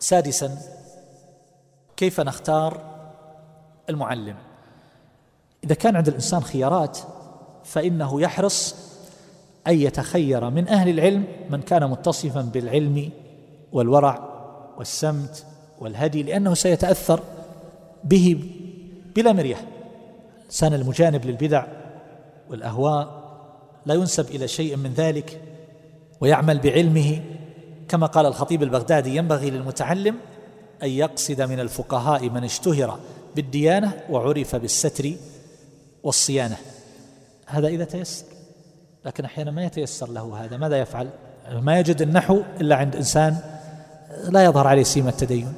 سادسا كيف نختار المعلم؟ إذا كان عند الإنسان خيارات فإنه يحرص أن يتخير من أهل العلم من كان متصفا بالعلم والورع والسمت والهدي لأنه سيتأثر به بلا مرية الإنسان المجانب للبدع والأهواء لا ينسب إلى شيء من ذلك ويعمل بعلمه كما قال الخطيب البغدادي ينبغي للمتعلم أن يقصد من الفقهاء من اشتهر بالديانة وعرف بالستر والصيانة. هذا إذا تيسر. لكن أحيانا ما يتيسر له هذا. ماذا يفعل؟ ما يجد النحو إلا عند إنسان لا يظهر عليه سيمة التدين.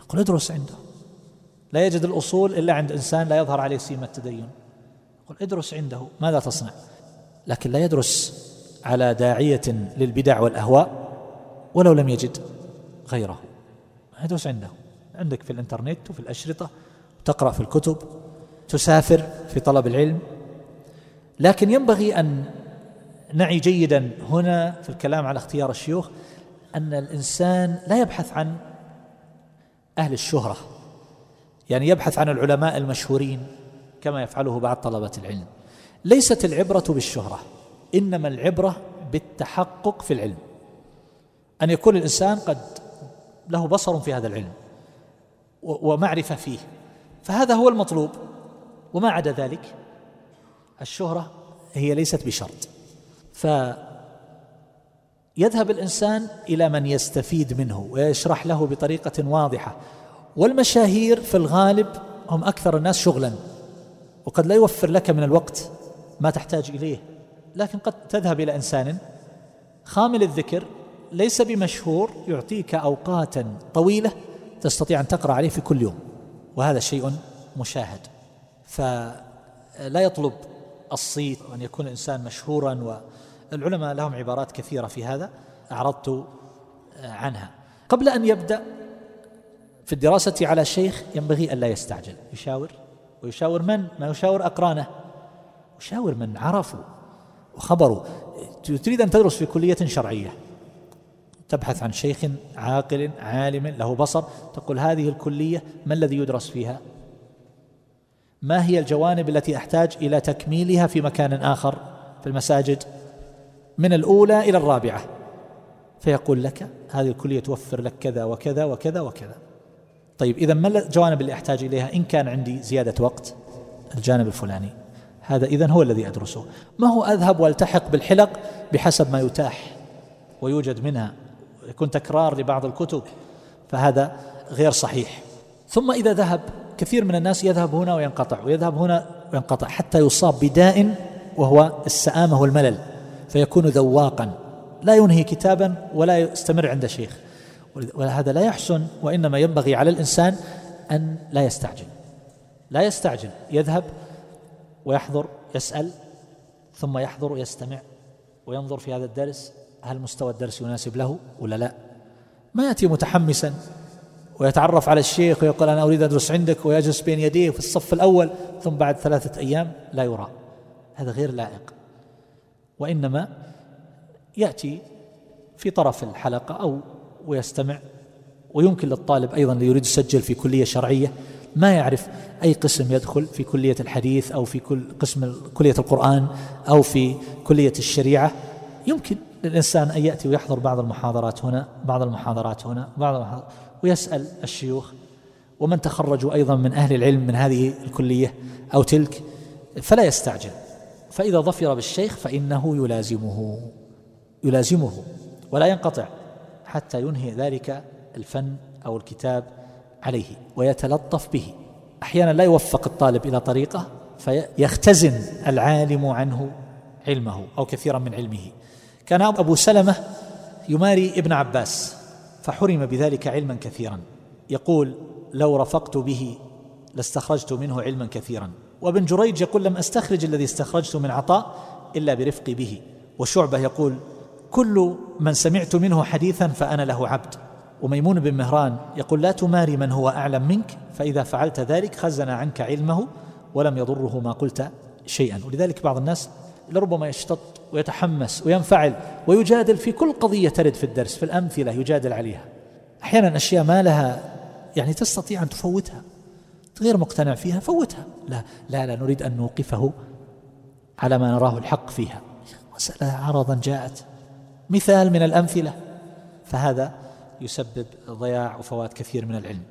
نقول ادرس عنده. لا يجد الأصول إلا عند إنسان لا يظهر عليه سيمة التدين. قل ادرس عنده. ماذا تصنع؟ لكن لا يدرس على داعية للبدع والأهواء. ولو لم يجد غيره. ادرس عنده عندك في الإنترنت وفي الأشرطة. تقرأ في الكتب. تسافر في طلب العلم. لكن ينبغي أن نعي جيدا هنا في الكلام على اختيار الشيوخ أن الإنسان لا يبحث عن أهل الشهرة. يعني يبحث عن العلماء المشهورين كما يفعله بعض طلبة العلم. ليست العبرة بالشهرة إنما العبرة بالتحقق في العلم. أن يكون الإنسان قد له بصر في هذا العلم ومعرفة فيه. فهذا هو المطلوب. وما عدا ذلك الشهرة هي ليست بشرط. فيذهب الإنسان إلى من يستفيد منه ويشرح له بطريقة واضحة. والمشاهير في الغالب هم أكثر الناس شغلا. وقد لا يوفر لك من الوقت ما تحتاج إليه. لكن قد تذهب إلى إنسان خامل الذكر ليس بمشهور يعطيك أوقاتا طويلة تستطيع أن تقرأ عليه في كل يوم وهذا شيء مشاهد. فلا يطلب الصيت وأن يكون الإنسان مشهورا والعلماء لهم عبارات كثيرة في هذا أعرضت عنها. قبل أن يبدأ في الدراسة على شيخ ينبغي ألا يستعجل. يشاور ويشاور من؟ ما يشاور أقرانه. يشاور من؟ عرفوا وخبروا. تريد أن تدرس في كلية شرعية. تبحث عن شيخ عاقل عالم له بصر تقول هذه الكلية ما الذي يدرس فيها؟ ما هي الجوانب التي أحتاج إلى تكميلها في مكان آخر في المساجد؟ من الأولى إلى الرابعة. فيقول لك هذه الكلية توفر لك كذا وكذا وكذا وكذا. طيب إذا ما الجوانب اللي أحتاج إليها؟ إن كان عندي زيادة وقت الجانب الفلاني. هذا إذن هو الذي أدرسه. ما هو أذهب وألتحق بالحلق بحسب ما يتاح ويوجد منها؟ يكون تكرار لبعض الكتب فهذا غير صحيح. ثم إذا ذهب كثير من الناس يذهب هنا وينقطع ويذهب هنا وينقطع حتى يصاب بداء وهو السآمة والملل فيكون ذواقا. لا ينهي كتابا ولا يستمر عند شيخ. وهذا لا يحسن وإنما ينبغي على الإنسان أن لا يستعجل. لا يستعجل يذهب ويحضر يسأل ثم يحضر ويستمع وينظر في هذا الدرس هل مستوى الدرس يناسب له ولا لا؟ ما يأتي متحمسا ويتعرف على الشيخ ويقول أنا أريد أدرس عندك ويجلس بين يديه في الصف الأول ثم بعد ثلاثة أيام لا يرى. هذا غير لائق. وإنما يأتي في طرف الحلقة أو ويستمع ويمكن للطالب أيضا اللي يريد يسجل في كلية شرعية ما يعرف أي قسم يدخل في كلية الحديث أو في كل قسم كلية القرآن أو في كلية الشريعة. يمكن للإنسان أن يأتي ويحضر بعض المحاضرات هنا بعض المحاضرات هنا بعض المحاضرات ويسأل الشيوخ ومن تخرجوا أيضا من أهل العلم من هذه الكلية أو تلك فلا يستعجل. فإذا ظفر بالشيخ فإنه يلازمه يلازمه ولا ينقطع حتى ينهي ذلك الفن أو الكتاب عليه ويتلطف به. أحيانا لا يوفق الطالب إلى طريقة فيختزن العالم عنه علمه أو كثيرا من علمه. كان أبو سلمة يماري ابن عباس فحرم بذلك علما كثيرا. يقول لو رفقت به لاستخرجت منه علما كثيرا. وابن جريج يقول لم أستخرج الذي استخرجت من عطاء إلا برفقي به. وشعبة يقول كل من سمعت منه حديثا فأنا له عبد. وميمون بن مهران يقول لا تماري من هو أعلم منك فإذا فعلت ذلك خزن عنك علمه ولم يضره ما قلت شيئا. ولذلك بعض الناس لربما يشتط ويتحمس وينفعل ويجادل في كل قضية ترد في الدرس في الأمثلة يجادل عليها. أحيانا أشياء ما لها يعني تستطيع أن تفوتها غير مقتنع فيها فوتها. لا لا لا نريد أن نوقفه على ما نراه الحق فيها. مسألة عرضا جاءت. مثال من الأمثلة فهذا يسبب ضياع وفوات كثير من العلم.